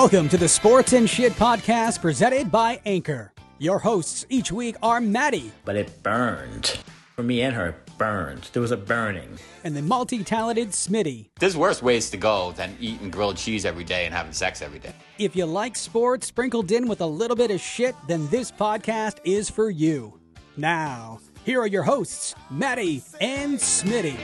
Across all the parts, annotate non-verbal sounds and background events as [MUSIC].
Welcome to the Sports and Shit podcast presented by Anchor. Your hosts each week are Maddie but it burned. For me and her, it burned. There was a burning. and the multi talented Smitty. There's worse ways to go than eating grilled cheese every day and having sex every day. If you like sports sprinkled in with a little bit of shit, then this podcast is for you. Now, here are your hosts, Maddie and Smitty.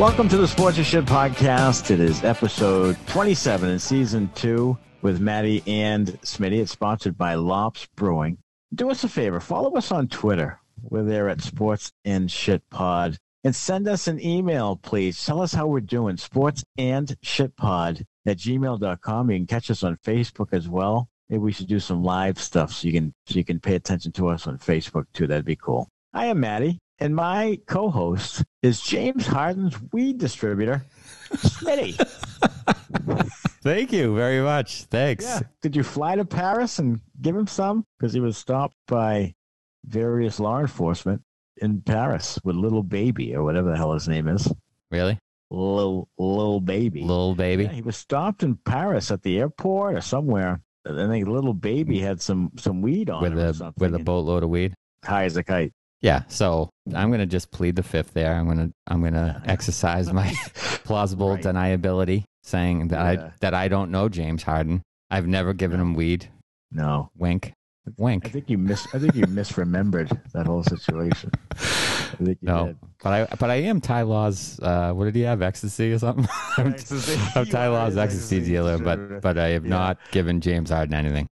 Welcome to the Sports and Shit Podcast. It is episode 27 in season two with Maddie and Smitty. It's sponsored by Lops Brewing. Do us a favor, follow us on Twitter. We're there at Sports and Shit Pod. And send us an email, please. Tell us how we're doing. Sports and Shit Pod at gmail.com. You can catch us on Facebook as well. Maybe we should do some live stuff so you can so you can pay attention to us on Facebook too. That'd be cool. I am Maddie, and my co-host is James Harden's weed distributor, Smitty. [LAUGHS] Thank you very much. Thanks. yeah. Did you fly to Paris and give him some? Because he was stopped by various law enforcement in Paris with little baby or whatever the hell his name is. Really? Little little baby. Little baby. Yeah, he was stopped in Paris at the airport or somewhere. And I think little baby had some some weed on with a something. with a boatload of weed. high as a kite. Yeah. So I'm gonna just plead the fifth there. I'm gonna I'm gonna [LAUGHS] exercise my [LAUGHS] plausible Right. deniability, saying that Yeah. I that I don't know James Harden. I've never given him weed. No, Wink. Wink. I think you mis I think you misremembered that whole situation. [LAUGHS] I think you No. did. But I but I am Ty Law's uh what did he have? Ecstasy or something? I'm, Ecstasy. I'm Ty Law's ecstasy ecstasy dealer, distributor. but but I have Yeah. not given James Harden anything.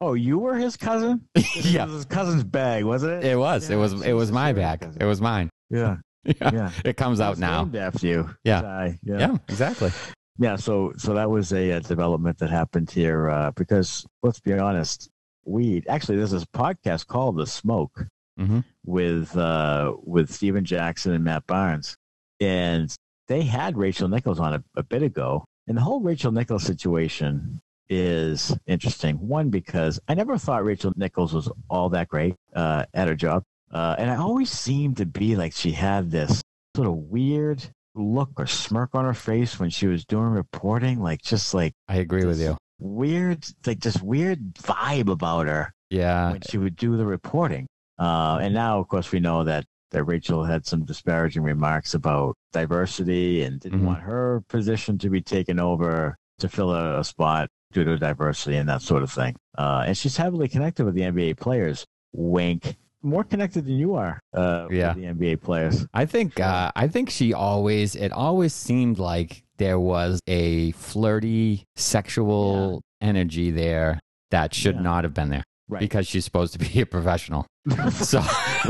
Oh, you were his cousin? This [LAUGHS] Yeah. was his cousin's bag, wasn't it? It was. Yeah, it was it was my bag. cousin. It was mine. [LAUGHS] Yeah, [LAUGHS] Yeah. yeah. It comes out now. named after you. Yeah. Ty, yeah. Yeah, exactly. Yeah, so so that was a, uh development that happened here uh, because let's be honest, weed. Actually, there's this podcast called The Smoke Mhm. with uh, with Stephen Jackson and Matt Barnes, and they had Rachel Nichols on a, a bit ago, and the whole Rachel Nichols situation is interesting. One because I never thought Rachel Nichols was all that great uh, at her job, uh, and I always seemed to be like she had this sort of weird look or smirk on her face when she was doing reporting, like just like I agree with you. Weird, like this weird vibe about her Yeah. when she would do the reporting. Uh, and now, of course, we know that that Rachel had some disparaging remarks about diversity and didn't Mhm. want her position to be taken over to fill a, a spot due to diversity and that sort of thing. Uh, and she's heavily connected with the NBA players. Wink. More connected than you are. Uh, Yeah. With the NBA players. I think uh, I think she always it always seemed like there was a flirty sexual energy there that should Yeah. not have been there Right. because she's supposed to be a professional. [LAUGHS] So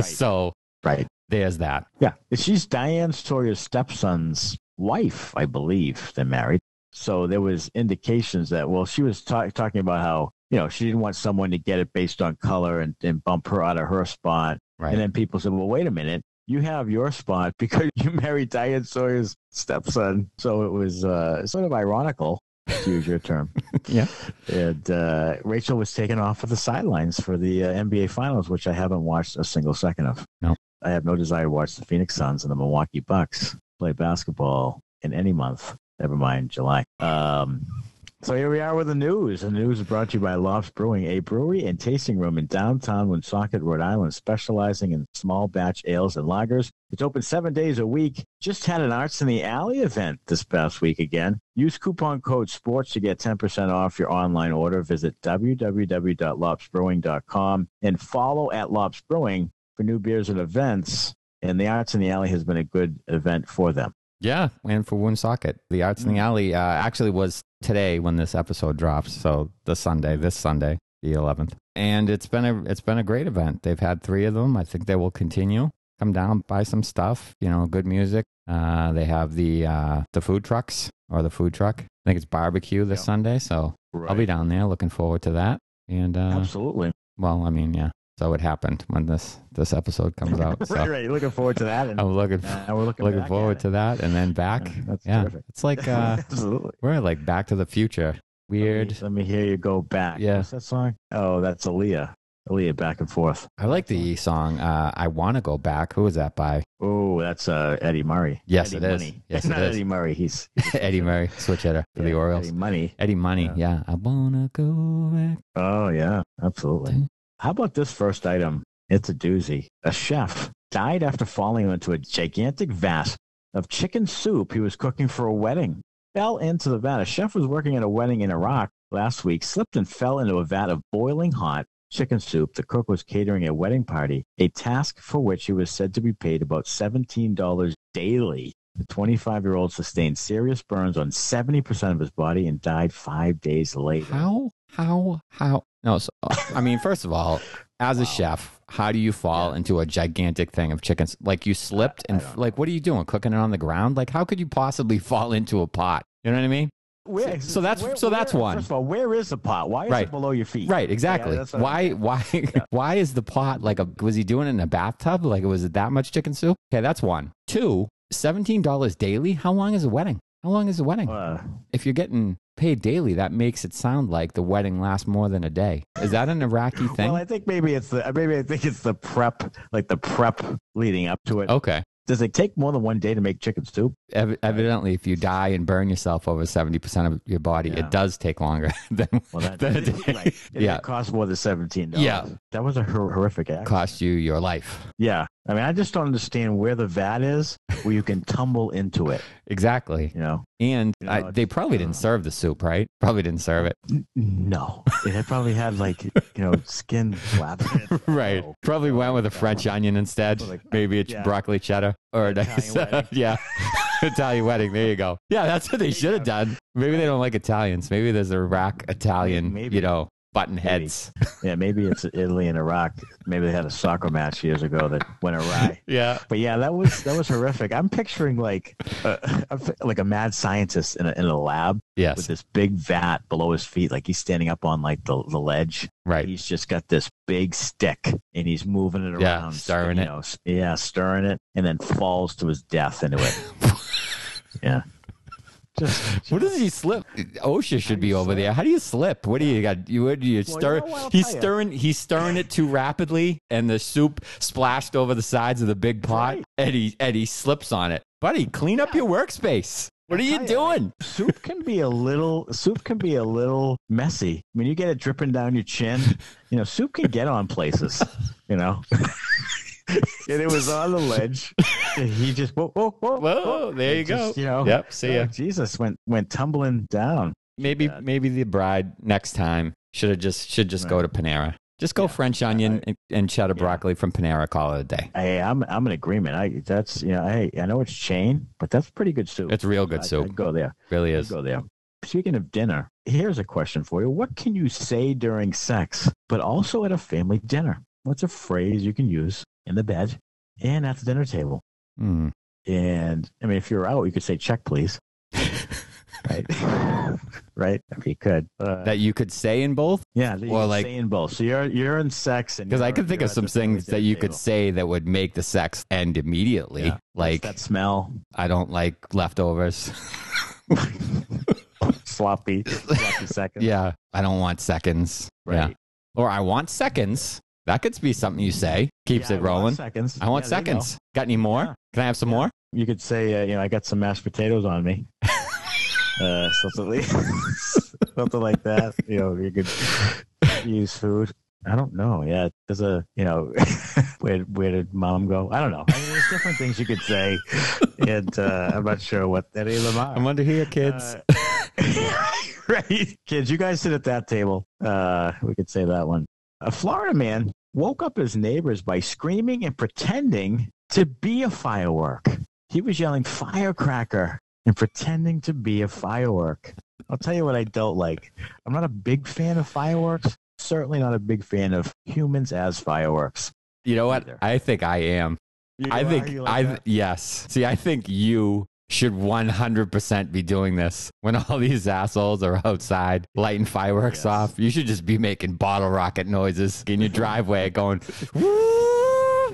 so right. there's that. Yeah. She's Diane Sawyer's stepson's wife, I believe. They're married. So there was indications that, well, she was ta- talking about how, you know, she didn't want someone to get it based on color and, and bump her out of her spot. Right. And then people said, well, wait a minute. You have your spot [LAUGHS] because you married Diane Sawyer's stepson. So it was uh, sort of ironical, to use your term. [LAUGHS] Yeah. And uh, Rachel was taken off of the sidelines for the uh, NBA Finals, which I haven't watched a single second of. No. I have no desire to watch the Phoenix Suns and the Milwaukee Bucks play basketball in any month. Never mind July. Um, so here we are with the news. The news is brought to you by Lops Brewing, a brewery and tasting room in downtown Woonsocket, Rhode Island, specializing in small batch ales and lagers. It's open seven days a week. Just had an Arts in the Alley event this past week again. Use coupon code SPORTS to get 10% off your online order. Visit www.lopsbrewing.com and follow at Lops Brewing for new beers and events. And the Arts in the Alley has been a good event for them. Yeah, and for Woonsocket, the Arts in the Alley uh, actually was today when this episode drops. So the Sunday, this Sunday, the 11th, and it's been a it's been a great event. They've had three of them. I think they will continue. Come down, buy some stuff. You know, good music. Uh, they have the uh, the food trucks or the food truck. I think it's barbecue this Yeah. Sunday, so I'll be down there. Looking forward to that. And uh, Absolutely. well, I mean, yeah. So it happened when this this episode comes out. [LAUGHS] So right, right. Looking forward to that. And [LAUGHS] I'm looking now we're looking, looking forward to that, and then back. Yeah, that's yeah, terrific. it's like [LAUGHS] uh, Absolutely. we're like Back to the Future. Weird. Let me, let me hear you go back. Yeah. What's that song? Oh, that's Aaliyah. Aaliyah back and forth. I like the E song. uh, I Want to Go Back. Who was that by? Oh, that's uh, Eddie Murray. Yes, Eddie it is. Money. Yes, it not is. Eddie Murray. He's Eddie Murray, switch hitter for the Orioles. Eddie Money. Eddie Money, yeah. I want to go back. Oh yeah, absolutely. How about this first item? It's a doozy. A chef died after falling into a gigantic vat of chicken soup he was cooking for a wedding. Fell into the vat. A chef was working at a wedding in Iraq last week, slipped and fell into a vat of boiling hot chicken soup. The cook was catering a wedding party, a task for which he was said to be paid about $17 daily. The 25 year old sustained serious burns on 70% of his body and died five days later. How? How? How? No, so, I mean, first of all, as a chef, how do you fall into a gigantic thing of chickens? Like you slipped and like, what are you doing? Cooking it on the ground? Like, how could you possibly [LAUGHS] fall into a pot? You know what I mean? Where, So that's- so that's one. First of all, where is the pot? Why is Right. it below your feet? Right, exactly. Yeah, that's what why, why, [LAUGHS] why is the pot like a? Was he doing it in a bathtub? Like, was it that much chicken soup? Okay, that's one. Two, seventeen dollars daily. How long is a wedding? How long is a wedding? Uh, if you're getting paid daily, that makes it sound like the wedding lasts more than a day. Is that an Iraqi thing? well, I think maybe it's the maybe I think it's the prep, like the prep leading up to it. okay. Does it take more than one day to make chicken soup? Ev- evidently, if you die and burn yourself over 70% of your body, Yeah. it does take longer [LAUGHS] than, Well, that, [LAUGHS] than right. It Yeah. costs more than seventeen dollars. Yeah. that was a hor- horrific act. Cost you your life. Yeah, I mean, I just don't understand where the vat is where you can tumble into it. Exactly. You know, And You know, I, they probably didn't uh, serve the soup, right? Probably didn't serve it. no, it probably had like you know skin flaps. [LAUGHS] Right. Oh, Probably went with a French onion instead. Like, Maybe it's yeah. broccoli cheddar or a nice, Italian wedding. [LAUGHS] yeah, [LAUGHS] Italian wedding. There you go. Yeah, that's what they should have done. Maybe they don't like Italians. Maybe there's a Iraq Italian, Maybe. you know, button Maybe. heads. Yeah, maybe it's Italy and Iraq. Maybe they had a soccer match years ago that went awry. [LAUGHS] Yeah. But yeah, that was that was horrific. I'm picturing like a, a- like a mad scientist in a, in a lab with this big vat below his feet, like he's standing up on like the, the ledge. Right. He's just got this big stick and he's moving it Yeah, around, stirring you it. know, yeah, stirring it, and then falls to his death into it. [LAUGHS] yeah. Just [LAUGHS] What does he slip? OSHA should be over there. How do you slip? What do you got? You what do you Well, stir? you know he's tell ya. stirring. He's stirring it too rapidly, and the soup splashed over the sides of the big pot. Right. And he and he slips on it. Buddy, clean up your workspace. What are you tell ya, doing? [LAUGHS] soup can be a little soup can be a little messy. When you get it dripping down your chin, [LAUGHS] you know, soup can get on places, you know. [LAUGHS] and it was on the ledge. And he just whoa, whoa, whoa, Whoa, there It you go. you know, Yep, see oh, ya. oh, Jesus went went tumbling down. Maybe bad. maybe the bride next time should have just should just go to Panera. Just go French onion and, and cheddar broccoli from Panera. Call it a day. Hey, I'm I'm in agreement. I that's you know, hey, I know it's chain, but that's pretty good soup. It's real good I'd- soup. I'd go there. really I'd is. go there. Speaking of dinner, here's a question for you. What can you say during sex, but also at a family dinner? What's a phrase you can use in the bed and at the dinner table? Hmm. And I mean, if you're out, you could say check, please. [LAUGHS] right? [LAUGHS] right? If you could. Uh, That you could say in both. yeah, or like- say in both. So you're you're in sex, and Because I could think of some things that you could say that would make the sex end immediately. Yeah. Like, that smell, I don't like leftovers. [LAUGHS] sloppy, sloppy seconds. yeah. I don't want seconds. Yeah. Or I want seconds. That could be something you say. Keeps Yeah, it rolling. Seconds. I want Yeah, you go. seconds. Got any more? Yeah. Can I have some more? You could say, uh, you know, I got some mashed potatoes on me. [LAUGHS] uh, something, like, [LAUGHS] something like that. You know, you could use food. I don't know. Yeah, there's a, you know, [LAUGHS] where where did mom go? I don't know. I mean, there's different things you could say, and uh, I'm not sure what any of them are. I wonder here, kids. Uh, right, kids, you guys sit at that table. Uh, we could say that one. A Florida man woke up his neighbors by screaming and pretending to be a firework. He was yelling firecracker and pretending to be a firework. I'll tell you what I don't like. I'm not a big fan of fireworks. Certainly not a big fan of humans as fireworks. you know what? either. I think I am. I are? think like I that? yes. See, I think you should 100% be doing this when all these assholes are outside lighting fireworks Yes. off. You should just be making bottle rocket noises in your driveway [LAUGHS] going woo,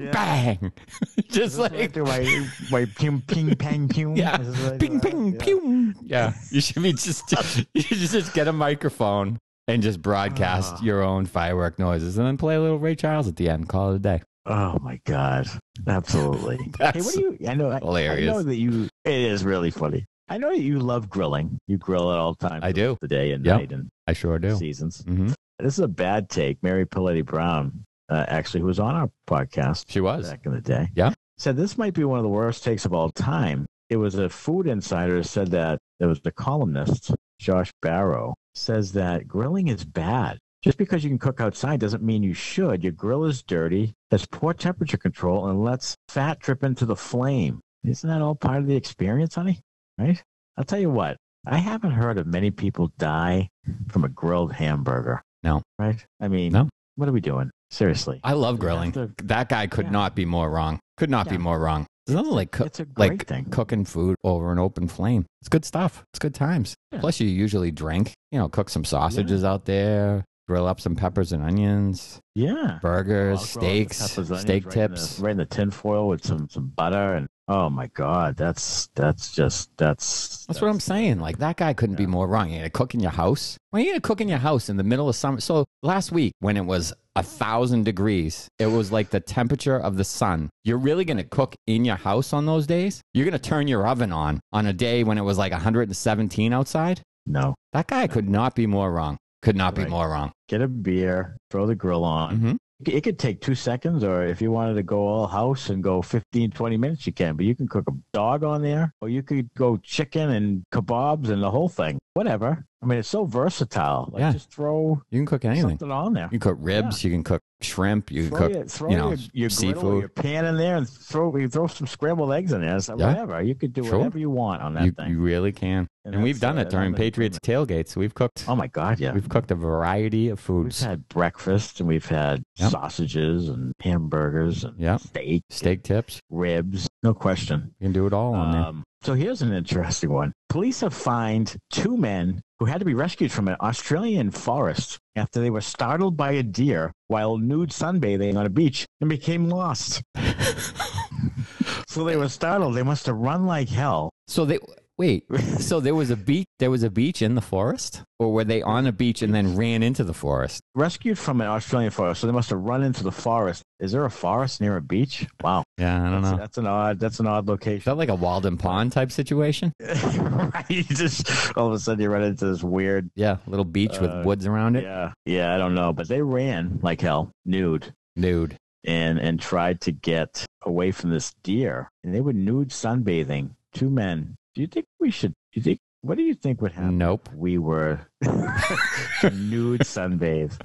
Yeah. bang. [LAUGHS] just This is what I like my my ping ping pang [LAUGHS] ping. yeah, This is what ping ping Yeah. pew. Yeah, you should be just you should just get a microphone and just broadcast Ah. your own firework noises and then play a little Ray Charles at the end. Call it a day. Oh my god, absolutely. hey, what do you? I know. I, hilarious. I know that you. It is really funny. I know you love grilling. You grill at all times. I do. The day and Yep. night and I sure do. seasons. hmm This is a bad take. Mary Paletti Brown, uh, actually, who was on our podcast She was. back in the day, Yeah. said this might be one of the worst takes of all time. It was a food insider said that there was the columnist Josh Barro says that grilling is bad. Just because you can cook outside doesn't mean you should. Your grill is dirty, has poor temperature control, and lets fat drip into the flame. Isn't that all part of the experience, honey? Right? I'll tell you what. I haven't heard of many people die from a grilled hamburger. No. Right? I mean, No. what are we doing? Seriously. I love grilling. to- that guy could Yeah. not be more wrong. Could not be more wrong. There's nothing like cook, it's a great like thing. cooking food over an open flame. It's good stuff. It's good times. Yeah. Plus, you usually drink. You know, cook some sausages out there. Grill up some peppers and onions, Yeah. burgers, I'll grill up the steaks, steak right in the- tips. right in the tin foil with some some butter and oh my god, that's that's just that's That's what I'm saying. Like that guy couldn't be more wrong. You're gonna cook in your house. When you gonna cook in your house in the middle of summer? So last week when it was a thousand degrees, it was like the temperature of the sun. You're really gonna cook in your house on those days? You're gonna turn your oven on on a day when it was like 117 outside? No, That guy could not be more wrong. Could not be more wrong. get a beer, throw the grill on. hmm It could take two seconds, or if you wanted to go all house and go 15, 20 minutes, you can. But you can cook a dog on there, or you could go chicken and kebabs and the whole thing. Whatever. I mean, it's so versatile. Like, Yeah. just throw You can cook anything. something on there. You can cook ribs. You can cook shrimp. You can throw cook. your, throw you know, your, your griddle seafood. your pan in there and throw you throw some scrambled eggs in there. So Yeah. whatever. You could do Sure. whatever you want on that You, thing. you really can. And And, we've done uh, it during Patriots tailgates. We've cooked. oh my god, yeah. We've cooked a variety of foods. We've had breakfast and we've had Yep. sausages and hamburgers and Yep. steak, Steak tips. ribs. No question. You can do it all on there. So here's an interesting one. Police have fined two men who had to be rescued from an Australian forest after they were startled by a deer while nude sunbathing on a beach and became lost. [LAUGHS] so they were startled. They must have run like hell. So they wait. [LAUGHS] So there was a beach. There was a beach in the forest, or were they on a beach and then ran into the forest? Rescued from an Australian forest, so they must have run into the forest. Is there a forest near a beach? Wow, Yeah, I don't that's, know. that's an odd. That's an odd location. that like a Walden Pond type situation? [LAUGHS] right? You just all of a sudden you run into this weird. Yeah, little beach Uh, with woods around it. Yeah, yeah. I don't know, but they ran like hell, nude, Nude. and and tried to get away from this deer, and they were nude sunbathing. Two men. Do you think we should? Do you think? What do you think would happen? Nope. if We were [LAUGHS] nude sunbathe.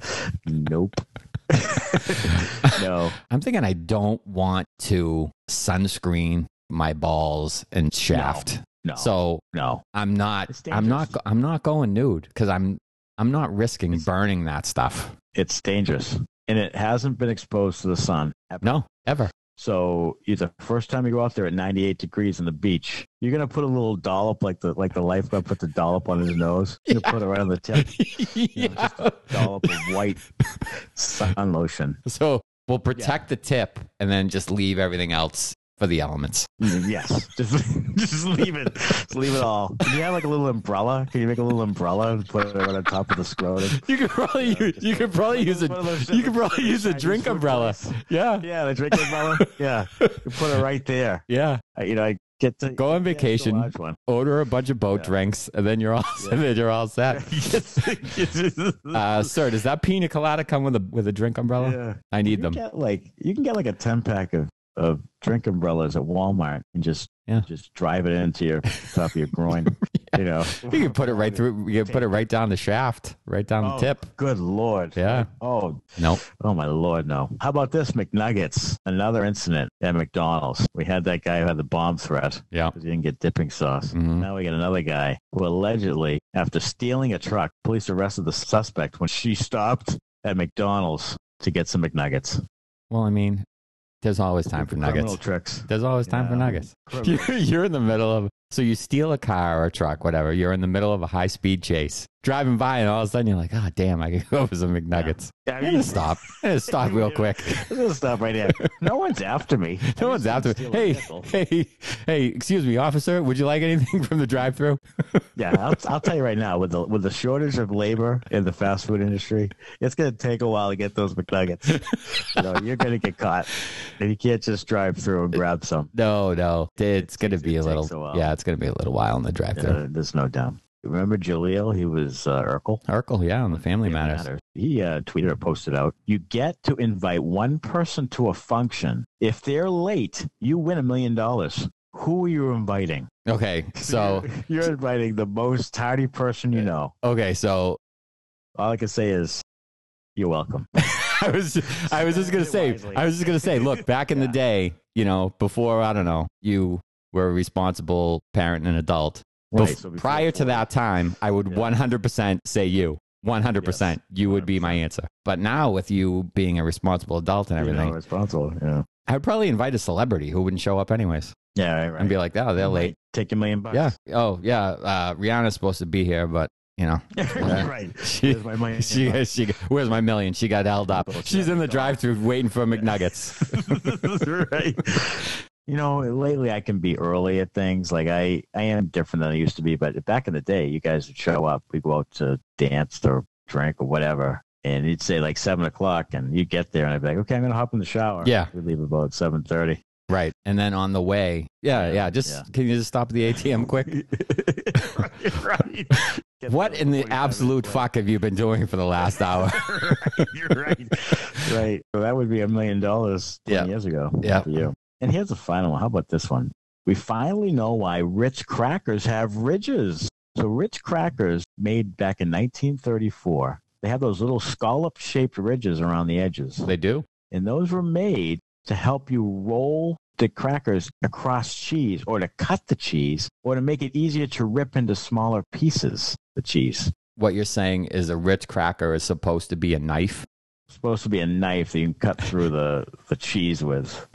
Nope. [LAUGHS] no. I'm thinking I don't want to sunscreen my balls and shaft. No. So no. I'm not. I'm not. I'm not going nude because I'm. I'm not risking burning that stuff. It's dangerous, and it hasn't been exposed to the sun. ever. No, ever. So you the first time you go out there at 98 degrees on the beach, you're gonna put a little dollop like the like the lifeguard put the dollop on his nose. You're gonna put it right on the tip. [LAUGHS] You know, just a dollop of white sun lotion. So we'll protect the tip and then just leave everything else for the elements. Mm, Yes, [LAUGHS] just just leave it, just leave it all. Can you have like a little umbrella? Can you make a little umbrella and put it right on top of the scrotum? You could probably use, you could probably use a One of those you could probably use a drink umbrella. Yeah, Yeah, the drink umbrella. Yeah, you put it right there. yeah. I, you know, I get to Go on vacation. Order a bunch of boat Yeah. drinks, and then you're all [LAUGHS] and then you're all set. [LAUGHS] Uh, sir, does that pina colada come with a with a drink umbrella? yeah. I need you them. Get like you can get like a ten pack of, of drink umbrellas at Walmart and just Yeah. just drive it into your top of your groin. [LAUGHS] You know, You can put it right through. You can put it right down the shaft, right down Oh, the tip. Good lord. Yeah. Oh, Nope. oh my lord, no. How about this McNuggets? Another incident at McDonald's. We had that guy who had the bomb threat Yeah. because he didn't get dipping sauce. Mhm. Now we get another guy who allegedly, after stealing a truck, police arrested the suspect when she stopped at McDonald's to get some McNuggets. Well, I mean, there's always time for nuggets. tricks. There's always time for nuggets. You're, [LAUGHS] you're in the middle of So you steal a car or a truck, whatever. You're in the middle of a high speed chase, driving by, and all of a sudden you're like, "Oh, damn! I could go for some McNuggets." Yeah, I I'm mean- stop. I'm stop real [LAUGHS] quick. Stuff right here. No one's after me. [LAUGHS] No one's after me. Hey, [LAUGHS] hey, hey! Excuse me, officer. Would you like anything from the drive-through? Yeah, I'll, I'll tell you right now, with the with the shortage of labor in the fast food industry, it's going to take a while to get those McNuggets. you know, you're going to get caught, and you can't just drive through and grab some. No, no. It's gonna be a little. a yeah, it's gonna be a little while in the drive-through. Uh, there's no doubt. Remember Jaleel? He was uh, Urkel. Urkel, yeah, on the Family Matters. Matters. He uh, tweeted or posted out, "You get to invite one person to a function. If they're late, you win a million dollars. Who are you inviting? Okay, so [LAUGHS] you're, inviting the most tardy person you know. okay, so All I can say is, you're welcome. [LAUGHS] I was I was just gonna say. I was just gonna say, look, back in the [LAUGHS] day, you know, before I don't know, you were a responsible parent and adult. Right, Bef- so prior to that time, I would Yeah. 100% say you. 100%. Yes, you would be my answer. But now, with you being a responsible adult and You know, everything, responsible. Yeah. I would probably invite a celebrity who wouldn't show up anyways Yeah. Right. right. and be like, oh, they're late. Take a million bucks. Yeah. Oh, yeah. Uh, Rihanna's supposed to be here, but, you know, [LAUGHS] right. [LAUGHS] she, Where's my million [LAUGHS] she, she, where's my million? She got held up. She's in the drive through waiting for McNuggets. right. You know, lately I can be early at things. Like I, I am different than I used to be. But back in the day, you guys would show up. We go out to dance or drink or whatever, and you'd say like seven o'clock, and you get there, and I'd be like, okay, I'm gonna hop in the shower. Yeah. we leave about seven thirty. Right. And then on the way, yeah, yeah, just Yeah. can you just stop at the ATM quick? [LAUGHS] right. Get What in the absolute fuck have you been doing for the last hour? [LAUGHS] right, you're right. [LAUGHS] right. So that would be a million dollars 20 Yeah. years ago Yeah. for you. And here's the final one. How about this one? We finally know why Ritz crackers have ridges. So Ritz crackers made back in 1934, they have those little scallop shaped ridges around the edges. they do. And those were made to help you roll the crackers across cheese or to cut the cheese or to make it easier to rip into smaller pieces, the cheese. What you're saying is a Ritz cracker is supposed to be a knife. supposed to be a knife that you can cut through the, the cheese with.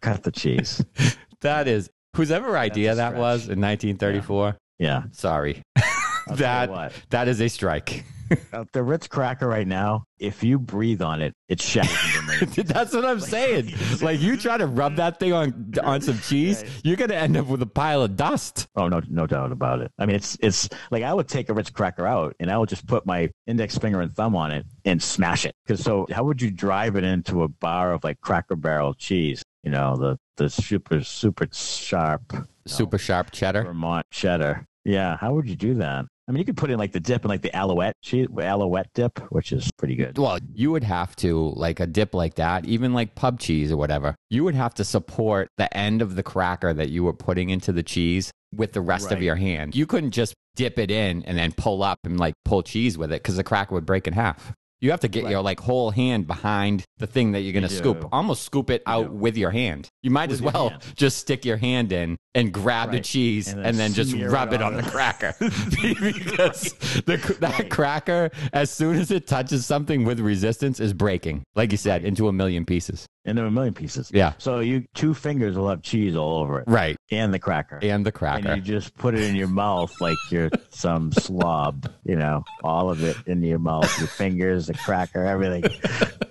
Cut the cheese. [LAUGHS] That is whosever idea that was in 1934. Yeah. Sorry. [LAUGHS] That that is a strike. Uh, the Ritz cracker right now, if you breathe on it, it shatters. [LAUGHS] That's what I'm saying. Like you try to rub that thing on on some cheese, you're gonna end up with a pile of dust. Oh no, no doubt about it. I mean, it's it's like I would take a Ritz cracker out and I would just put my index finger and thumb on it and smash it. Because so, how would you drive it into a bar of like Cracker Barrel cheese? You know, the the super super sharp Super sharp cheddar. Vermont cheddar. Yeah, how would you do that? I mean, you could put in like the dip and like the alouette cheese, alouette dip, which is pretty good. Well, you would have to like a dip like that, even like pub cheese or whatever. You would have to support the end of the cracker that you were putting into the cheese with the rest of your hand. You couldn't just dip it in and then pull up and like pull cheese with it because the cracker would break in half. You have to get your like whole hand behind the thing that you're going to scoop. Almost scoop it out do. with your hand. You might as With your well just stick your hand in and grab the cheese and And then, then just rub it it on on the cracker. [LAUGHS] [LAUGHS] because the, that cracker, as soon as it touches something with resistance, is breaking, like you said, into a million pieces. Into a million pieces. Yeah. So you two fingers will have cheese all over it, Right. and the cracker, And the cracker. and you just put it in your mouth like you're [LAUGHS] some slob. You know, all of it in your mouth, your fingers, the cracker, everything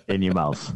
in your mouth.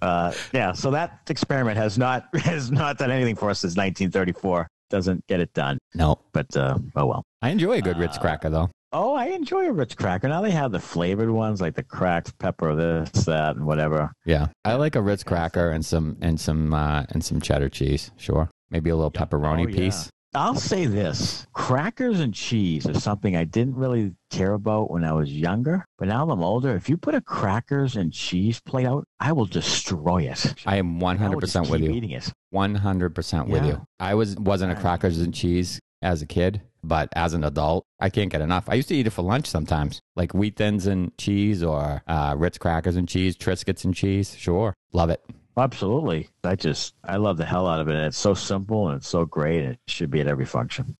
Uh, yeah. So that experiment has not [LAUGHS] has not done anything for us since 1934. Doesn't get it done, no. but uh, oh well. I enjoy a good Ritz cracker, though. Oh, I enjoy a Ritz cracker. Now they have the flavored ones, like the cracked pepper, this, that, and whatever. Yeah. I like a Ritz cracker and some and some uh, and some cheddar cheese. Sure. Maybe a little pepperoni Oh, yeah. piece. I'll say this: crackers and cheese is something I didn't really care about when I was younger. But now that I'm older, if you put a crackers and cheese plate out, I will destroy it. I am 100% just with you. Eating it. 100% with you. I was wasn't a crackers and cheese as a kid, but as an adult, I can't get enough. I used to eat it for lunch sometimes, like wheat thins and cheese or uh, Ritz crackers and cheese, Triscuits and cheese. Sure, love it. Absolutely. I just I love the hell out of it. It's so simple and it's so great. And it should be at every function.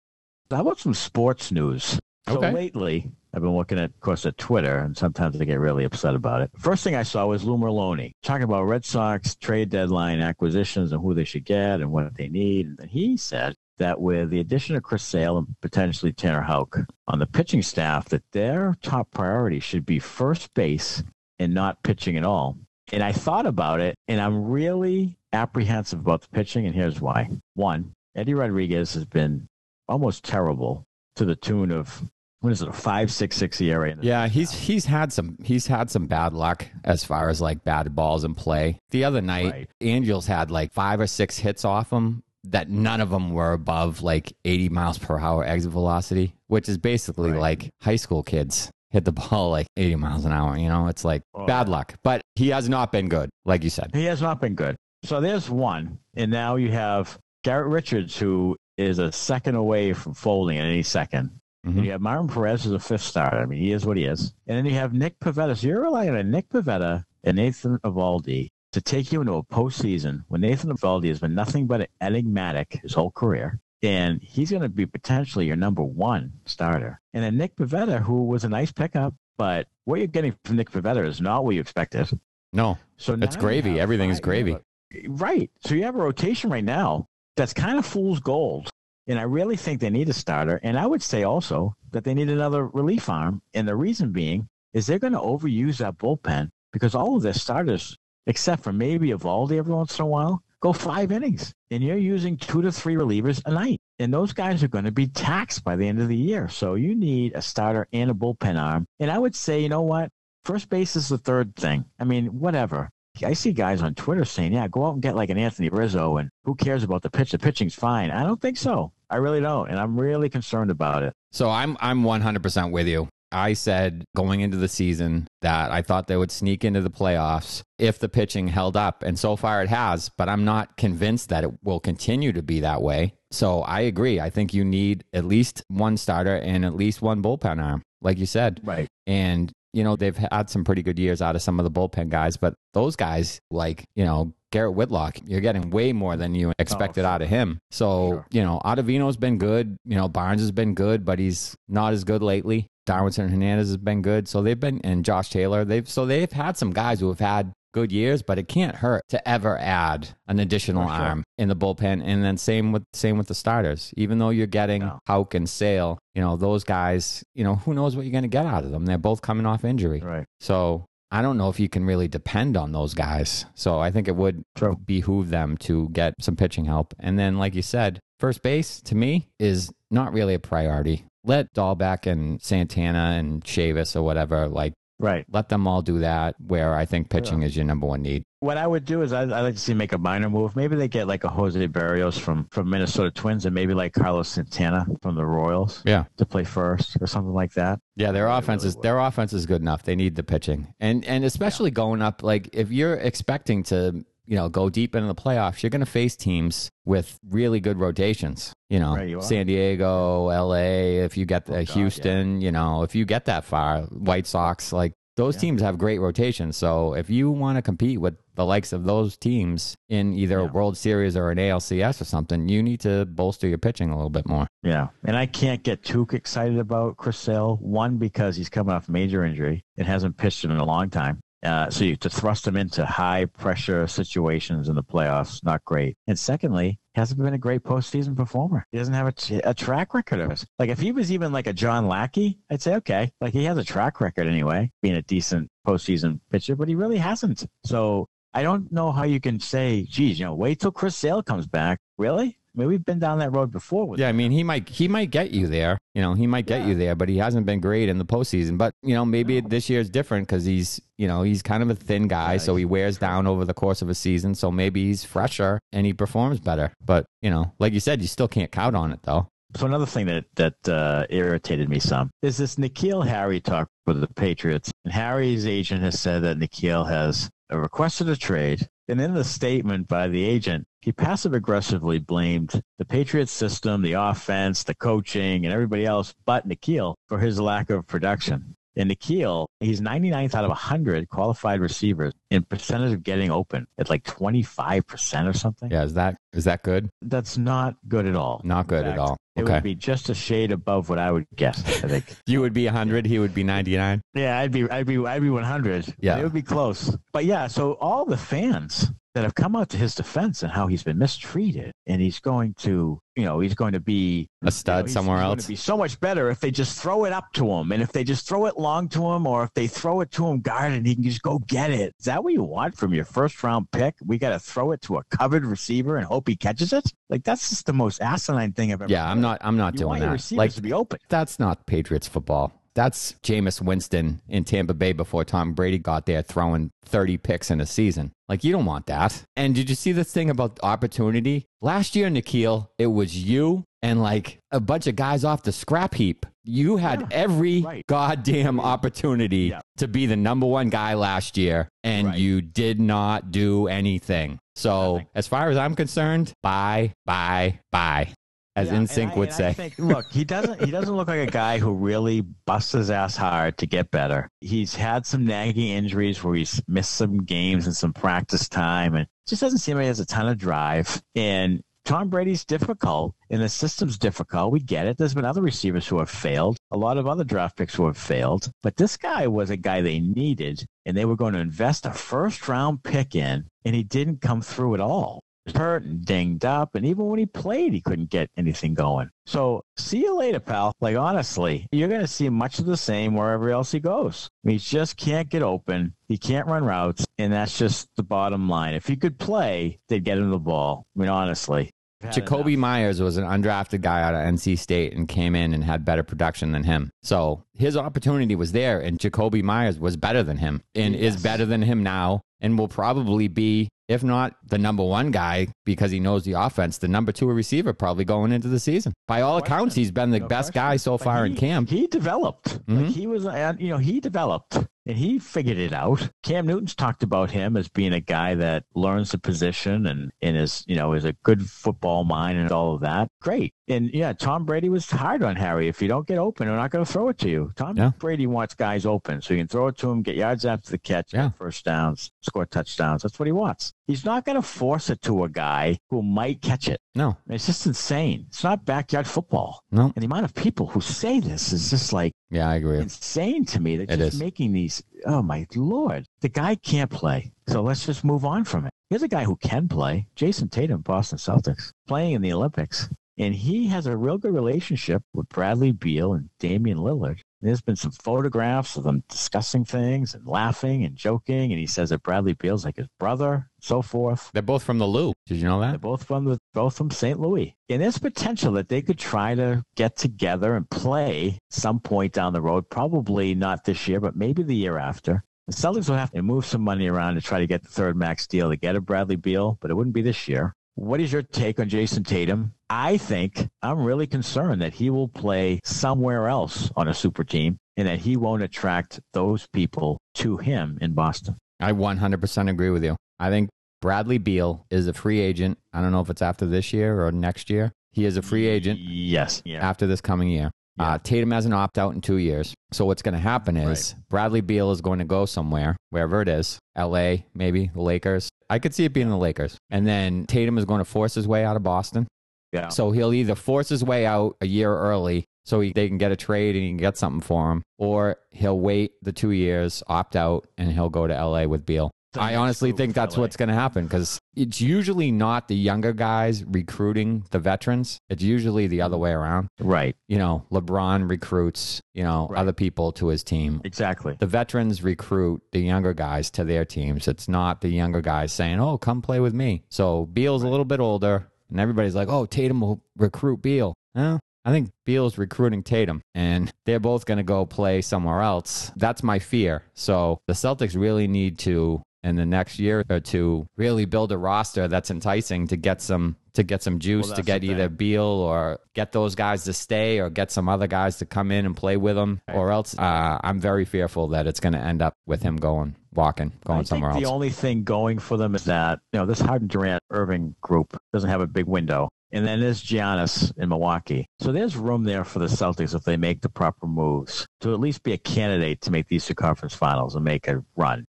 How about some sports news? So Okay. lately, I've been looking at, of course, at Twitter, and sometimes I get really upset about it. First thing I saw was Lou Merloni talking about Red Sox trade deadline acquisitions and who they should get and what they need. And he said that with the addition of Chris Sale and potentially Tanner Houck on the pitching staff, that their top priority should be first base and not pitching at all. And I thought about it, and I'm really apprehensive about the pitching, and here's why. One, Eddie Rodriguez has been almost terrible to the tune of what is it, a five six six ERA? in the Yeah, he's half. he's had some he's had some bad luck as far as like bad balls in play. The other night, Right. Angels had like five or six hits off him that none of them were above like 80 miles per hour exit velocity, which is basically Right. like high school kids hit the ball like 80 miles an hour. You know, it's like Oh, bad luck. But he has not been good, like you said. He has not been good. So there's one. And now you have Garrett Richards, who is a second away from folding at any 2nd Mhm. You have Martin Perez as a fifth starter. I mean, he is what he is. And then you have Nick Pivetta. So you're relying on Nick Pivetta and Nathan Eovaldi to take you into a postseason when Nathan Eovaldi has been nothing but enigmatic his whole career. And he's going to be potentially your number one starter. And then Nick Pivetta, who was a nice pickup, but what you're getting from Nick Pivetta is not what you expected. No, So It's gravy. Everything is gravy. a- Right. So you have a rotation right now that's kind of fool's gold. And I really think they need a starter. And I would say also that they need another relief arm. And the reason being is they're going to overuse that bullpen because all of their starters, except for maybe Eovaldi every once in a while, go five innings. And you're using two to three relievers a night. And those guys are going to be taxed by the end of the year. So you need a starter and a bullpen arm. And I would say, you know what? First base is the third thing. I mean, whatever. I see guys on Twitter saying, yeah, go out and get like an Anthony Rizzo and who cares about the pitch? The pitching's fine. I don't think so. I really don't. And I'm really concerned about it. So I'm I'm 100% with you. I said going into the season that I thought they would sneak into the playoffs if the pitching held up and so far it has, but I'm not convinced that it will continue to be that way. So I agree. I think you need at least one starter and at least one bullpen arm, like you said. Right. And you know, they've had some pretty good years out of some of the bullpen guys, but those guys like, you know, Garrett Whitlock, you're getting way more than you oh, expected out of him. So, Sure. you know, Ottavino's been good. You know, Barnes has been good, but he's not as good lately. Darwinzon Hernandez has been good. So they've been, and Josh Taylor, they've, so they've had some guys who have had good years, but it can't hurt to ever add an additional sure. arm in the bullpen. And then same with, same with the starters. Even though you're getting No. Houck and Sale, you know, those guys, you know, who knows what you're going to get out of them? They're both coming off injury. Right. So I don't know if you can really depend on those guys. So I think it would True. behoove them to get some pitching help. And then, like you said, first base to me is not really a priority. Let Dalbec and Santana and Chavis or whatever, like, Right. let them all do that where I think pitching is your number one need. What I would do is I'd, I'd like to see make a minor move. Maybe they get like a Jose Berrios from, from Minnesota Twins and maybe like Carlos Santana from the Royals Yeah. to play first or something like that. Yeah, their offense is their offense is good enough. They need the pitching, and and especially going up. Like if you're expecting to, you know, go deep into the playoffs, you're going to face teams with really good rotations. You know, Right, you. San Diego, L.A. If you get oh, the Oh, God, Houston, you know, if you get that far, White Sox, like those Yeah. teams have great rotations. So if you want to compete with the likes of those teams in either a World Series or an ALCS or something, you need to bolster your pitching a little bit more. Yeah. And I can't get too excited about Chris Sale. One, because he's coming off major injury and hasn't pitched in a long time. Uh, so you, to thrust him into high pressure situations in the playoffs, not great. And secondly, hasn't been a great postseason performer. He doesn't have a track record of it. Like if he was even like a John Lackey, I'd say okay. Like he has a track record anyway, being a decent postseason pitcher, but he really hasn't. So I don't know how you can say, geez, you know, wait till Chris Sale comes back. Really? I mean, we've been down that road before with Yeah, I mean, he might he might get you there. You know, he might get Yeah. you there, but he hasn't been great in the postseason. But you know, maybe this year is different because he's you know he's kind of a thin guy, Yeah, so he wears down over the course of a season. So maybe he's fresher and he performs better. But you know, like you said, you still can't count on it though. So another thing that that uh, irritated me some is this N'Keal Harry talk with the Patriots. And Harry's agent has said that N'Keal has requested a trade, and in the statement by the agent, he passive aggressively blamed the Patriots system, the offense, the coaching, and everybody else but N'Keal for his lack of production. And N'Keal, he's 99th out of 100 qualified receivers in percentage of getting open at like 25% or something. Yeah, is that is that good? That's not good at all. Not good In at fact, all. It would be just a shade above what I would guess. I think. [LAUGHS] you would be hundred, he would be ninety nine. yeah, I'd be, I'd be, I'd be 100. Yeah. it would be close. But yeah, so all the fans that have come out to his defense and how he's been mistreated, and he's going to, you know, he's going to be A stud you know, he's- somewhere else. Going to be so much better if they just throw it up to him, and if they just throw it long to him, or if they throw it to him guarded, and he can just go get it. Is that what you want from your first round pick? We got to throw it to a covered receiver and hope he catches it. Like that's just the most asinine thing I've ever. Yeah, I'm not. I'm not You doing that. receivers Like to be open. that's not Patriots football. That's Jameis Winston in Tampa Bay before Tom Brady got there throwing 30 picks in a season. Like, you don't want that. And did you see this thing about opportunity? Last year, N'Keal, it was you and like a bunch of guys off the scrap heap. You had Yeah, every right. goddamn opportunity Yeah. to be the number one guy last year, and Right. you did not do anything. So, Nothing. as far as I'm concerned, bye, bye, bye, as Yeah, NSYNC I- would say. Think, look, he doesn't. He doesn't look like a guy who really busts his ass hard to get better. He's had some nagging injuries where he's missed some games and some practice time, and just doesn't seem like he has a ton of drive. And Tom Brady's difficult, and the system's difficult. We get it. There's been other receivers who have failed, a lot of other draft picks who have failed, but this guy was a guy they needed, and they were going to invest a first round pick in, and he didn't come through at all hurt and dinged up, and even when he played, he couldn't get anything going. So, see you later, pal. Like honestly, you're going to see much of the same wherever else he goes. He just can't get open. He can't run routes, and that's just the bottom line. If he could play, they'd get him the ball. I mean, honestly. Jakobi enough. Meyers was an undrafted guy out of NC State and came in and had better production than him. So his opportunity was there, and Jakobi Meyers was better than him and is better than him now and will probably be, if not the number one guy because he knows the offense, the number two receiver probably going into the season. By all accounts, he's been the No best question. guy so But far he- in camp. He developed. Like Mhm. he was, you know, he developed and he figured it out. Cam Newton's talked about him as being a guy that learns the position and, and is, you know, is a good football mind and all of that. Great. And yeah, Tom Brady was hard on Harry. If you don't get open, we're not going to throw it to you. Tom Yeah. Brady wants guys open so you can throw it to him, get yards after the catch, Yeah. get first downs, score touchdowns. That's what he wants. He's not going to force it to a guy who might catch it. No, It's just insane. It's not backyard football. no. And the amount of people who say this is just like Yeah, I agree. insane to me. They're It just is. making these. Oh my lord, the guy can't play. So let's just move on from it. Here's a guy who can play. Jayson Tatum, Boston Celtics, playing in the Olympics, and he has a real good relationship with Bradley Beal and Damian Lillard. There's been some photographs of them discussing things and laughing and joking, and he says that Bradley Beal's like his brother, so forth. They're both from the Lou. Did you know that? They're both from the both from St. Louis. And there's potential that they could try to get together and play some point down the road. Probably not this year, but maybe the year after. The Celtics will have to move some money around to try to get the third max deal to get a Bradley Beal, but it wouldn't be this year. What is your take on Jayson Tatum? I think I'm really concerned that he will play somewhere else on a super team and that he won't attract those people to him in Boston. I 100% agree with you. I think Bradley Beal is a free agent. I don't know if it's after this year or next year. He is a free agent Yes. Yeah. after this coming year. Yeah. Uh, Tatum has an opt out in two years. So what's going to happen is Bradley Beal is going to go somewhere, wherever it is, L.A. maybe the Lakers. I could see it being the Lakers, and then Tatum is going to force his way out of Boston. Yeah. So he'll either force his way out a year early so he, they can get a trade and he can get something for him, or he'll wait the two years, opt out, and he'll go to L.A. with Beal. I honestly think that's LA. what's going to happen because it's usually not the younger guys recruiting the veterans. It's usually the other way around. Right. You know, LeBron recruits, you know, Right. other people to his team. Exactly. The veterans recruit the younger guys to their teams. It's not the younger guys saying, oh, come play with me. So Beal's a little bit older, and everybody's like, oh, Tatum will recruit Beal. Well, I think Beal's recruiting Tatum, and [LAUGHS] they're both going to go play somewhere else. That's my fear. So the Celtics really need to, in the next year or two, really build a roster that's enticing to get some to get some juice Well, to get either. Beal or get those guys to stay or get some other guys to come in and play with him, or else uh, I'm very fearful that it's going to end up with him going walking, going I somewhere think else. the only thing going for them is that you know this Harden Durant Irving group doesn't have a big window, and then there's Giannis in Milwaukee. So there's room there for the Celtics if they make the proper moves to at least be a candidate to make these two conference finals and make a run.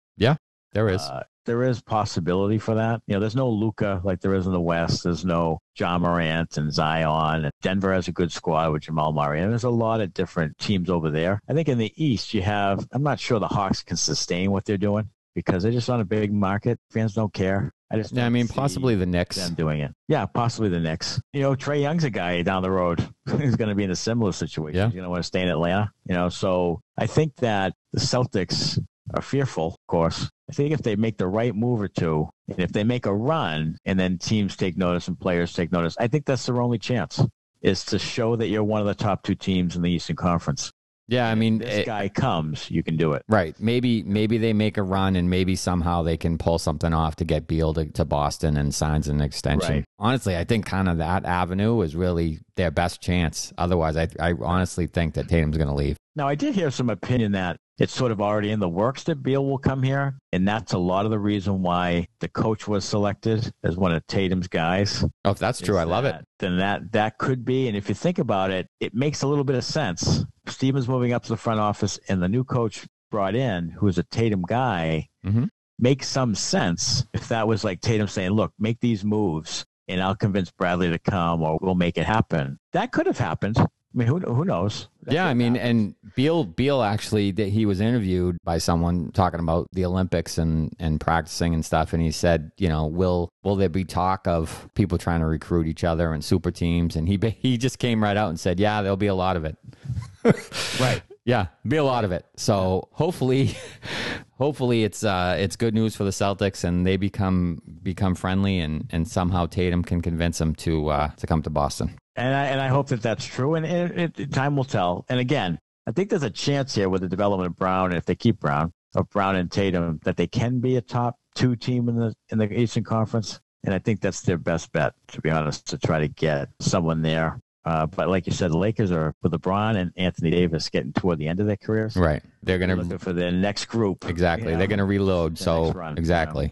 There is. Uh, there is possibility for that. You know, there's no Luka like there is in the West. There's no Ja Morant and Zion. And Denver has a good squad with Jamal Murray. And there's a lot of different teams over there. I think in the East, you have, I'm not sure the Hawks can sustain what they're doing. because they're just on a big market. Fans don't care. I just Yeah, I mean, possibly the Knicks. them doing it. Yeah, possibly the Knicks. You know, Trae Young's a guy down the road [LAUGHS] who's going to be in a similar situation. Yeah. He's going to want to stay in Atlanta. You know, so I think that the Celtics are fearful, of course. I think if they make the right move or two, and if they make a run, and then teams take notice and players take notice, I think that's their only chance is to show that you're one of the top two teams in the Eastern Conference. Yeah, I mean, This it- guy comes, you can do it. right? Maybe maybe they make a run and maybe somehow they can pull something off to get Beal to, to Boston and signs an extension. Right. Honestly, I think kind of that avenue is really their best chance. Otherwise, I I honestly think that Tatum's going to leave. Now, I did hear some opinion that it's sort of already in the works that Beal will come here, and that's a lot of the reason why the coach was selected as one of Tatum's guys. Oh, if that's true, I love it. Then that that could be, and if you think about it, it makes a little bit of sense. Stevens moving up to the front office, and the new coach brought in, who is a Tatum guy, Mhm. makes some sense. If that was like Tatum saying, "Look, make these moves." And I'll convince Bradley to come, or we'll make it happen. That could have happened. I mean, who who knows? Yeah, I mean, happened. and Beal Beal actually that he was interviewed by someone talking about the Olympics and and practicing and stuff, and he said, you know, will will there be talk of people trying to recruit each other and super teams? And he he just came right out and said, yeah, there'll be a lot of it. [LAUGHS] right. Yeah, be a lot of it. So hopefully, [LAUGHS] hopefully it's uh it's good news for the Celtics and they become become friendly and and somehow Tatum can convince them to uh to come to Boston. And I, and I hope that that's true. And, it, it- time will tell. And again, I think there's a chance here with the development of Brown, and if they keep Brown, of Brown and Tatum, that they can be a top two team in the in the Eastern Conference. And I think that's their best bet, to be honest, to try to get someone there. Uh, but like you said, the Lakers are with LeBron and Anthony Davis getting toward the end of their careers. Right. They're They're gonna looking for their next group. exactly. you They're gonna reload. The So run, exactly.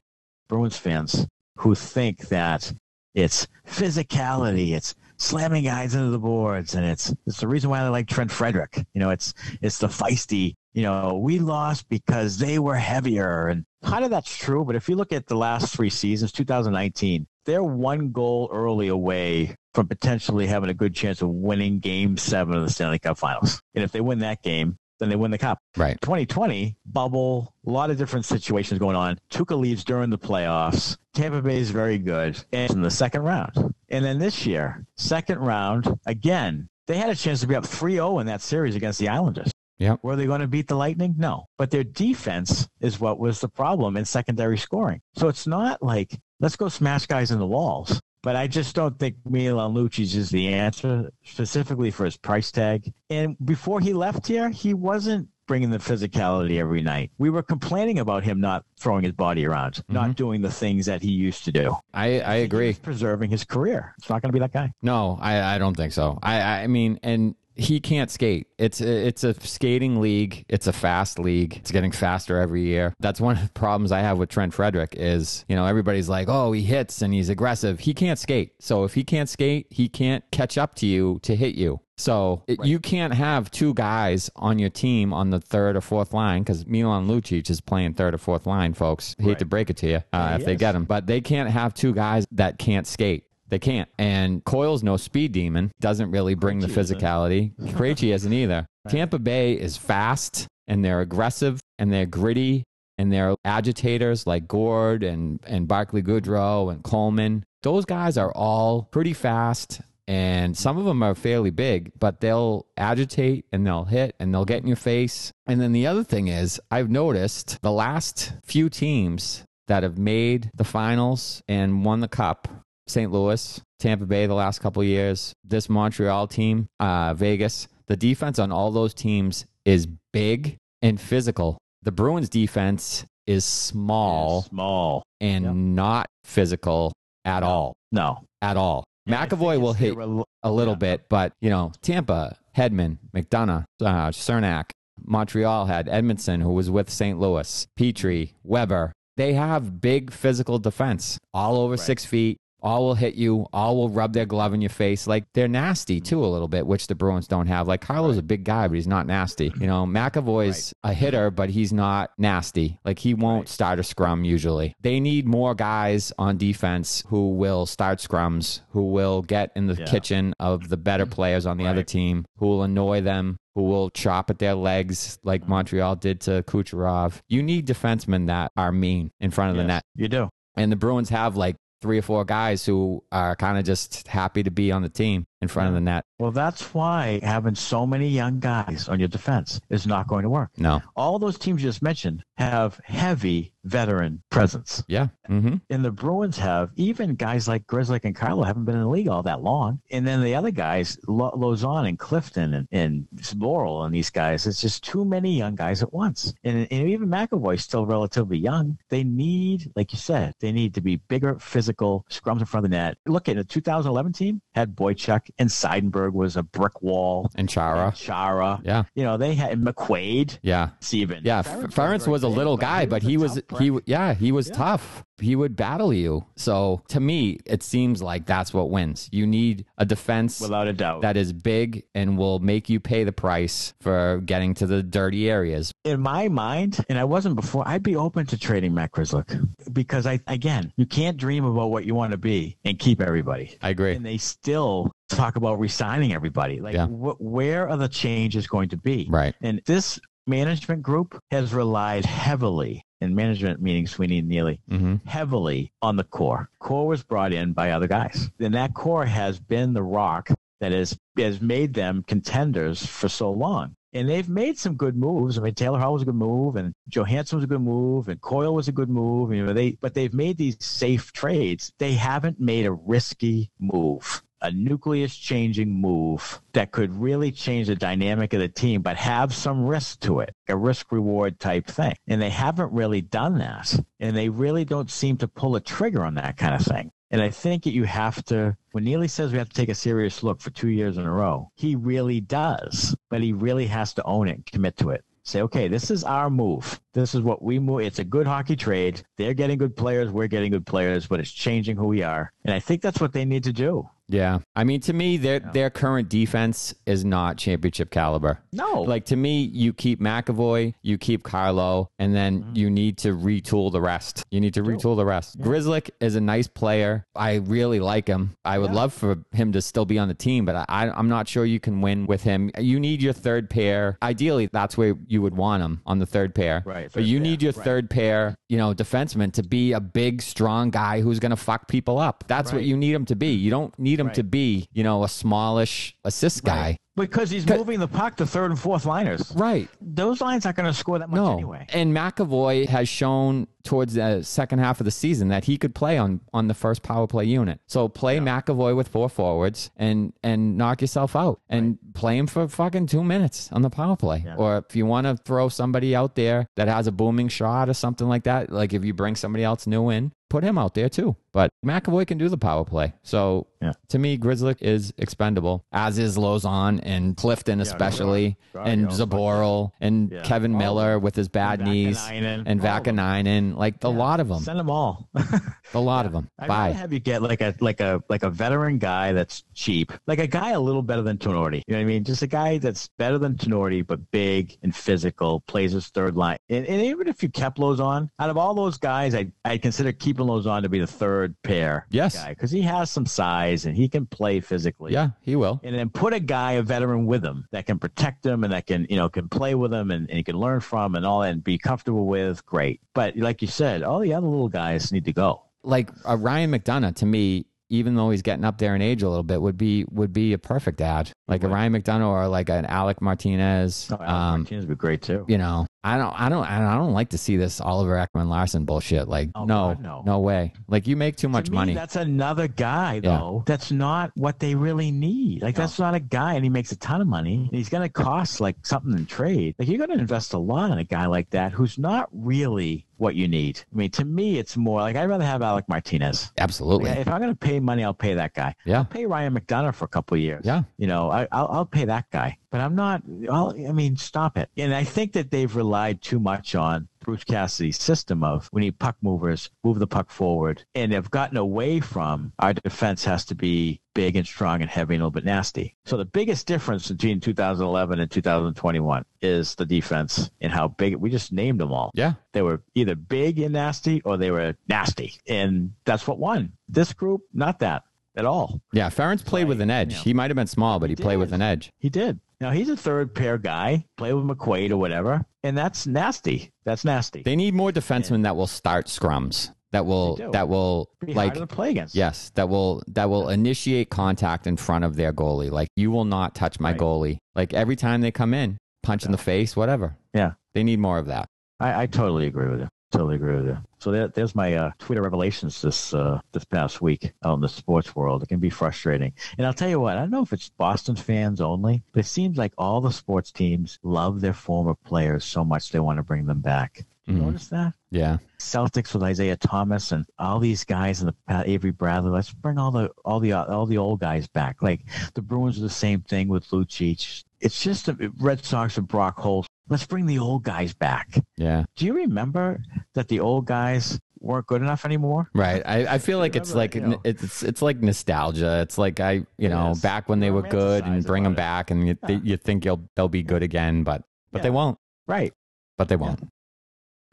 Bruins fans who think that it's physicality, it's slamming guys into the boards, and it's it's the reason why I like Trent Frederic. You know, it's it's the feisty. You know, we lost because they were heavier, and kind of that's true. But if you look at the last three seasons, 2019, they're one goal early away from potentially having a good chance of winning Game Seven of the Stanley Cup Finals. And if they win that game, then they win the cup. Right. 2020 bubble, a lot of different situations going on. Tuukka leaves during the playoffs. Tampa Bay is very good and in the second round. And then this year, second round, again, they had a chance to be up 3-0 in that series against the Islanders. Yep. Were they going to beat the Lightning? No. But their defense is what was the problem in secondary scoring. So it's not like, let's go smash guys in the walls. But I just don't think Milan Lucic is the answer, specifically for his price tag. And before he left here, he wasn't bringing the physicality every night. We were complaining about him not throwing his body around, mm-hmm. not doing the things that he used to do. I, I agree. preserving his career. It's not going to be that guy. No, I, I don't think so. I, I mean, and he can't skate. It's a, it's a skating league. It's a fast league. It's getting faster every year. That's one of the problems I have with Trent Frederic is, you know, everybody's like, oh, he hits and he's aggressive. He can't skate. So if he can't skate, he can't catch up to you to hit you. So it, you can't have two guys on your team on the third or fourth line because Milan Lucic is playing third or fourth line, folks. Hate to break it to you uh, Yeah, if he they get him, but they can't have two guys that can't skate. They can't. And Coyle's no speed demon. Doesn't really bring the Krejci isn't. physicality. Krejci isn't either. Tampa Bay is fast and they're aggressive and they're gritty and they're agitators like Gourde and, and Barclay Goodrow and Coleman. Those guys are all pretty fast and some of them are fairly big, but they'll agitate and they'll hit and they'll get in your face. And then the other thing is, I've noticed the last few teams that have made the finals and won the cup St. Louis, Tampa Bay the last couple of years, this Montreal team, uh, Vegas, the defense on all those teams is big and physical. The Bruins defense is small Small. and Yep. not physical at No. all. No. At all. Think McAvoy will hit were- a little Yeah. bit, but you know, Tampa, Hedman, McDonagh, uh, Cernak, Montreal had Edmundson, who was with St. Louis, Petry, Weber. They have big physical defense, all over six feet, all will hit you, all will rub their glove in your face. Like they're nasty mm-hmm. too a little bit, which the Bruins don't have. Like Carlo's a big guy, but he's not nasty. You know, McAvoy's a hitter, but he's not nasty. Like he won't start a scrum usually. They need more guys on defense who will start scrums, who will get in the kitchen of the better mm-hmm. players on the other team, who will annoy them, who will chop at their legs like mm-hmm. Montreal did to Kucherov. You need defensemen that are mean in front of the net. You do. And the Bruins have like three or four guys who are kind of just happy to be on the team in front of the net. Well, that's why having so many young guys on your defense is not going to work. No. All those teams you just mentioned have heavy veteran presence. Yeah. Mm-hmm. And the Bruins have even guys like Grizzly and Carlo haven't been in the league all that long. And then the other guys, Lo- Lauzon and Clifton and, and Laurel and these guys, it's just too many young guys at once. And, and even McAvoy's still relatively young. They need, like you said, they need to be bigger, physical, scrums in front of the net. Look at the 2011 team had Boychuk and Seidenberg was a brick wall. And Chara. Chara. Yeah. You know, they had McQuaid. Yeah. Steven. Yeah, Ferentz Ference was a little big, but guy, but he was a tough he yeah he was tough. He would battle you. So to me, it seems like that's what wins. You need a defense without a doubt. that is big and will make you pay the price for getting to the dirty areas. in my mind, and I wasn't before, I'd be open to trading Matt Grzelcyk because I, again, you can't dream about what you want to be and keep everybody. I agree. And they still talk about resigning everybody. Like, Yeah. wh- where are the changes going to be? Right. And this management group has relied heavily, in management meaning Sweeney and Neely, hmm heavily on the core. Core was brought in by other guys. And that core has been the rock that has, has made them contenders for so long. And they've made some good moves. I mean, Taylor Hall was a good move, and Johansson was a good move, and Coyle was a good move. You know, they but they've made these safe trades. They haven't made a risky move, a nucleus changing move that could really change the dynamic of the team, but have some risk to it, a risk reward type thing. And they haven't really done that. And they really don't seem to pull a trigger on that kind of thing. And I think that you have to, when Neely says we have to take a serious look for two years in a row, he really does, but he really has to own it, commit to it. Say, okay, this is our move. This is what we move. It's a good hockey trade. They're getting good players. We're getting good players, but it's changing who we are. And I think that's what they need to do. Yeah. I mean, to me, their their current defense is not championship caliber. No. Like to me, you keep McAvoy, you keep Carlo, and then Mm-hmm. you need to retool the rest. You need to retool the rest. Grzelcyk is a nice player. I really like him. I would love for him to still be on the team, but I, I'm not sure you can win with him. You need your third pair. Ideally, that's where you would want him on the third pair. Right, But you pair, need your right. third pair, you know, defenseman to be a big, strong guy who's going to fuck people up. That's what you need him to be. You don't need him to be, you know, a smallish assist guy. Because he's moving the puck to third and fourth liners. Right. Those lines aren't going to score that much No. anyway. And McAvoy has shown towards the second half of the season that he could play on on the first power play unit. So play McAvoy with four forwards and and knock yourself out and play him for fucking 2 minutes on the power play. Or if you want to throw somebody out there that has a booming shot or something like that, like if you bring somebody else new in, put him out there too. But McAvoy can do the power play. So Yeah. to me, Grzelcyk is expendable, as is Lauzon and Clifton, especially, and yeah, Zboril and Yeah. Kevan Miller with his bad knees Vaakanainen. and of them. Vaakanainen, like a lot of them, Send them all. [LAUGHS] a lot of them. I'd Bye. have you get like a like a like a veteran guy that's cheap, like a guy a little better than Tinordi. You know what I mean? Just a guy that's better than Tinordi, but big and physical, plays his third line. And, and even if you kept Lauzon, out of all those guys, I I consider keeping Lauzon to be the third pair Yes. guy because he has some size and he can play physically. Yeah, he will. And then put a guy, a veteran with him that can protect him and that can, you know, can play with him and, and he can learn from and all that and be comfortable with. Great. But like you said, all the other little guys need to go. Like uh, Ryan McDonagh, to me, even though he's getting up there in age a little bit, would be would be a perfect ad. Like a Ryan McDonagh or like an Alec Martinez. Oh, Alex um, Martinez would be great too. you know, I don't, I don't, I don't like to see this Oliver Ekman-Larsson bullshit. Like, Oh, no, God, no. way. Like, you make too much to me, money. That's another guy though. That's not what they really need. Like that's not a guy, and he makes a ton of money. He's going to cost like something in trade. Like you're going to invest a lot in a guy like that who's not really what you need. I mean, to me, it's more like I'd rather have Alec Martinez. Absolutely. Like, if I'm going to pay money, I'll pay that guy. Yeah. I'll pay Ryan McDonagh for a couple of years. Yeah. You know, I, I'll, I'll pay that guy. But I'm not. Well, I mean, stop it. And I think that they've relied too much on Bruce Cassidy's system of we need puck movers, move the puck forward, and have gotten away from our defense has to be big and strong and heavy and a little bit nasty. So the biggest difference between 2011 and 2021 is the defense and how big. We just named them all. Yeah. They were either big and nasty or they were nasty, and that's what won. This group, not that at all. Yeah. Ference played with an edge. you know. He might have been small, but he, played with an edge. He did. Now he's a third pair guy, play with McQuaid or whatever, and that's nasty. That's nasty. They need more defensemen that will start scrums. That will that will Be like play against. yes, that will that will initiate contact in front of their goalie. Like you will not touch my Right. goalie. Like every time they come in, punch in the face, whatever. Yeah. They need more of that. I, I totally agree with you. Totally agree with you. So there, there's my uh, Twitter revelations this uh, this past week out in the sports world. It can be frustrating, and I'll tell you what. I don't know if it's Boston fans only, but it seems like all the sports teams love their former players so much they want to bring them back. Do you Mhm. notice that? Yeah. Celtics with Isaiah Thomas and all these guys and the pa- Avery Bradley. Let's bring all the all the all the old guys back. Like the Bruins are the same thing with Lucic. It's just the Red Sox and Brock Holt. Let's bring the old guys back. Yeah. Do you remember that the old guys weren't good enough anymore? Right. I, I feel like it's like Remember, you know. it's it's like nostalgia. It's like I you know is. back when they were good and bring them it. back and you, Yeah. you think you'll they'll be good again, but but they won't. Right. But they won't.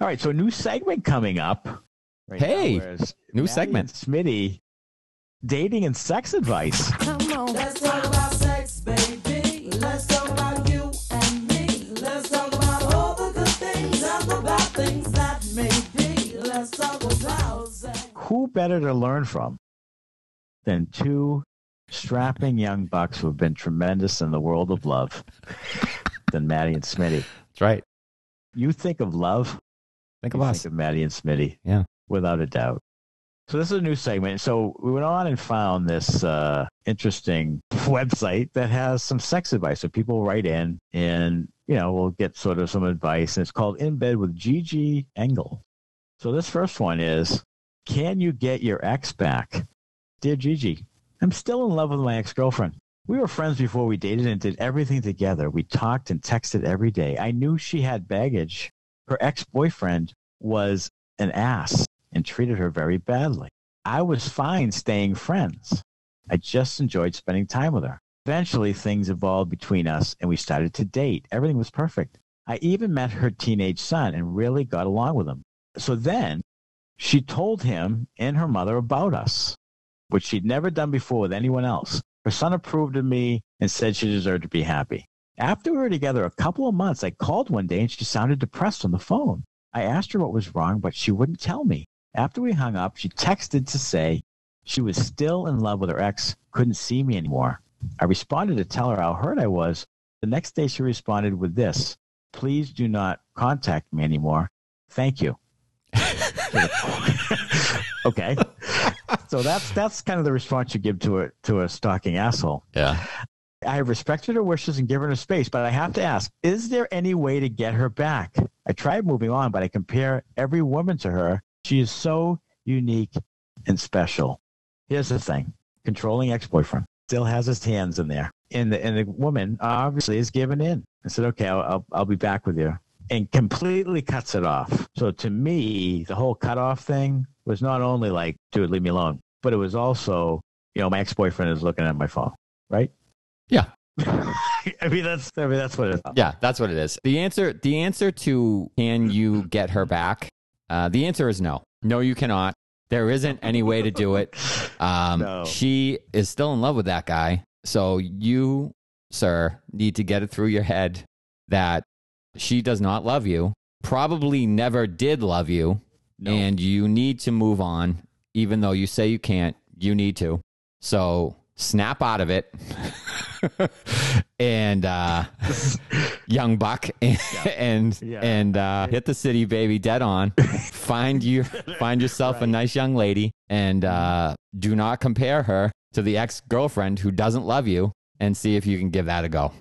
All right. So a new segment coming up. right Hey, now, new Maddie segment. Smitty, dating and sex advice. Let's talk who better to learn from than two strapping young bucks who have been tremendous in the world of love [LAUGHS] than Maddie and Smitty? That's right. You think of love, Think of us. think of Maddie and Smitty. Yeah. Without a doubt. So this is a new segment. So we went on and found this uh, interesting [LAUGHS] website that has some sex advice. So people write in and, you know, we'll get sort of some advice. And it's called In Bed with Gigi Engel. So this first one is, can you get your ex back? Dear Gigi, I'm still in love with my ex-girlfriend. We were friends before we dated and did everything together. We talked and texted every day. I knew she had baggage. Her ex-boyfriend was an ass and treated her very badly. I was fine staying friends. I just enjoyed spending time with her. Eventually, things evolved between us and we started to date. Everything was perfect. I even met her teenage son and really got along with him. So then she told him and her mother about us, which she'd never done before with anyone else. Her son approved of me and said she deserved to be happy. After we were together a couple of months, I called one day and she sounded depressed on the phone. I asked her what was wrong, but she wouldn't tell me. After we hung up, she texted to say she was still in love with her ex, couldn't see me anymore. I responded to tell her how hurt I was. The next day, she responded with this Please do not contact me anymore. Thank you. [LAUGHS] okay. So that's that's kind of the response you give to a to a stalking asshole. Yeah. I have respected her wishes and given her space, but I have to ask, is there any way to get her back? I tried moving on, but I compare every woman to her. She is so unique and special. Here's the thing. Controlling ex-boyfriend still has his hands in there. And the, and the woman obviously is given in. I said, okay, I'll, I'll, I'll be back with you. And completely cuts it off. So to me, the whole cutoff thing was not only like, dude, leave me alone, but it was also, you know, my ex-boyfriend is looking at my phone, right? Yeah. [LAUGHS] I mean, that's I mean, that's what it is. Yeah, that's what it is. The answer the answer to can you get her back? Uh, the answer is no. No, you cannot. There isn't any way to do it. [LAUGHS] Um, No. She is still in love with that guy. So you, sir, need to get it through your head that she does not love you, probably never did love you, No. and you need to move on. Even though you say you can't, you need to. So snap out of it. [LAUGHS] and uh, young buck [LAUGHS] and and, Yeah. and uh, hit the city, baby, dead on. find you [LAUGHS] find yourself a nice young lady, and uh, do not compare her to the ex girlfriend who doesn't love you, and see if you can give that a go.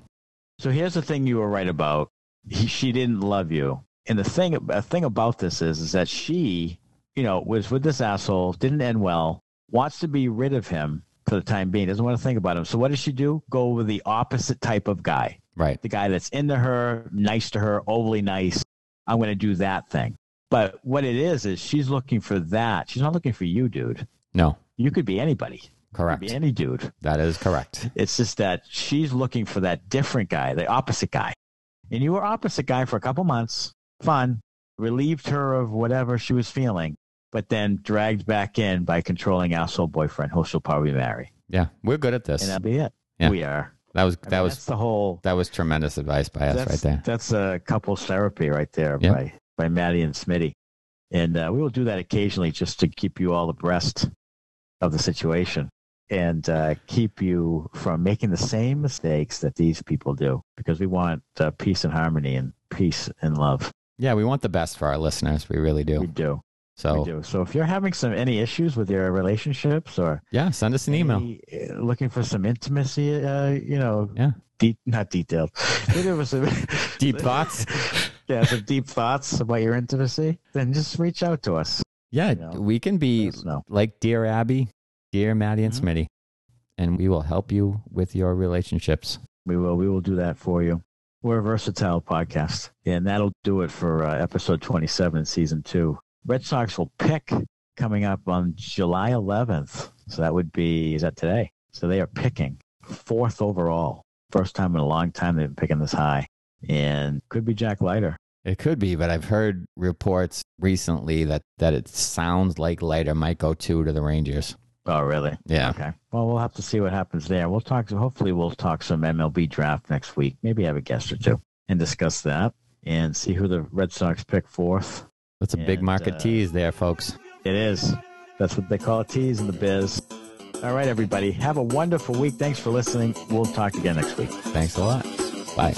So here's the thing you were right about. He, she didn't love you. And the thing, a thing about this is, is that she, you know, was with this asshole, didn't end well, wants to be rid of him for the time being, doesn't want to think about him. So what does she do? Go with the opposite type of guy. Right. The guy that's into her, nice to her, overly nice. I'm going to do that thing. But what it is, is she's looking for that. She's not looking for you, dude. No. You could be anybody. Correct. could be any dude. That is correct. It's just that she's looking for that different guy, the opposite guy. And you were opposite guy for a couple months, fun, relieved her of whatever she was feeling, but then dragged back in by controlling asshole boyfriend who she'll probably marry. Yeah, we're good at this. And that'll be it. Yeah. We are. That was I that mean, was the whole that was tremendous advice by us right there. That's a couples therapy right there Yeah. by, by Maddie and Smitty. And uh, we will do that occasionally just to keep you all abreast of the situation and uh, keep you from making the same mistakes that these people do because we want uh, peace and harmony and peace and love. Yeah, we want the best for our listeners. We really do. We do. so We do. So if you're having some any issues with your relationships or yeah, send us an email. any, uh, looking for some intimacy, uh, you know, Yeah. de- not detailed, [LAUGHS] some [LAUGHS] Deep thoughts. yeah, some deep thoughts about your intimacy, then just reach out to us. Yeah, You know, we can be Let us know. like dear Abby, dear Maddie and Mhm. Smitty, and we will help you with your relationships. We will. We will do that for you. We're a versatile podcast, and that'll do it for uh, episode 27 season two. Red Sox will pick coming up on July 11th. So that would be is that today? So they are picking fourth overall. First time in a long time they've been picking this high, and could be Jack Leiter. It could be, but I've heard reports recently that that it sounds like Leiter might go two to the Rangers. Oh, really? Yeah. Okay. Well, we'll have to see what happens there. We'll talk. Hopefully, we'll talk some MLB draft next week. Maybe have a guest or two and discuss that and see who the Red Sox pick fourth. That's a big market uh, tease there, folks. It is. That's what they call a tease in the biz. All right, everybody. Have a wonderful week. Thanks for listening. We'll talk again next week. Thanks a lot. Bye.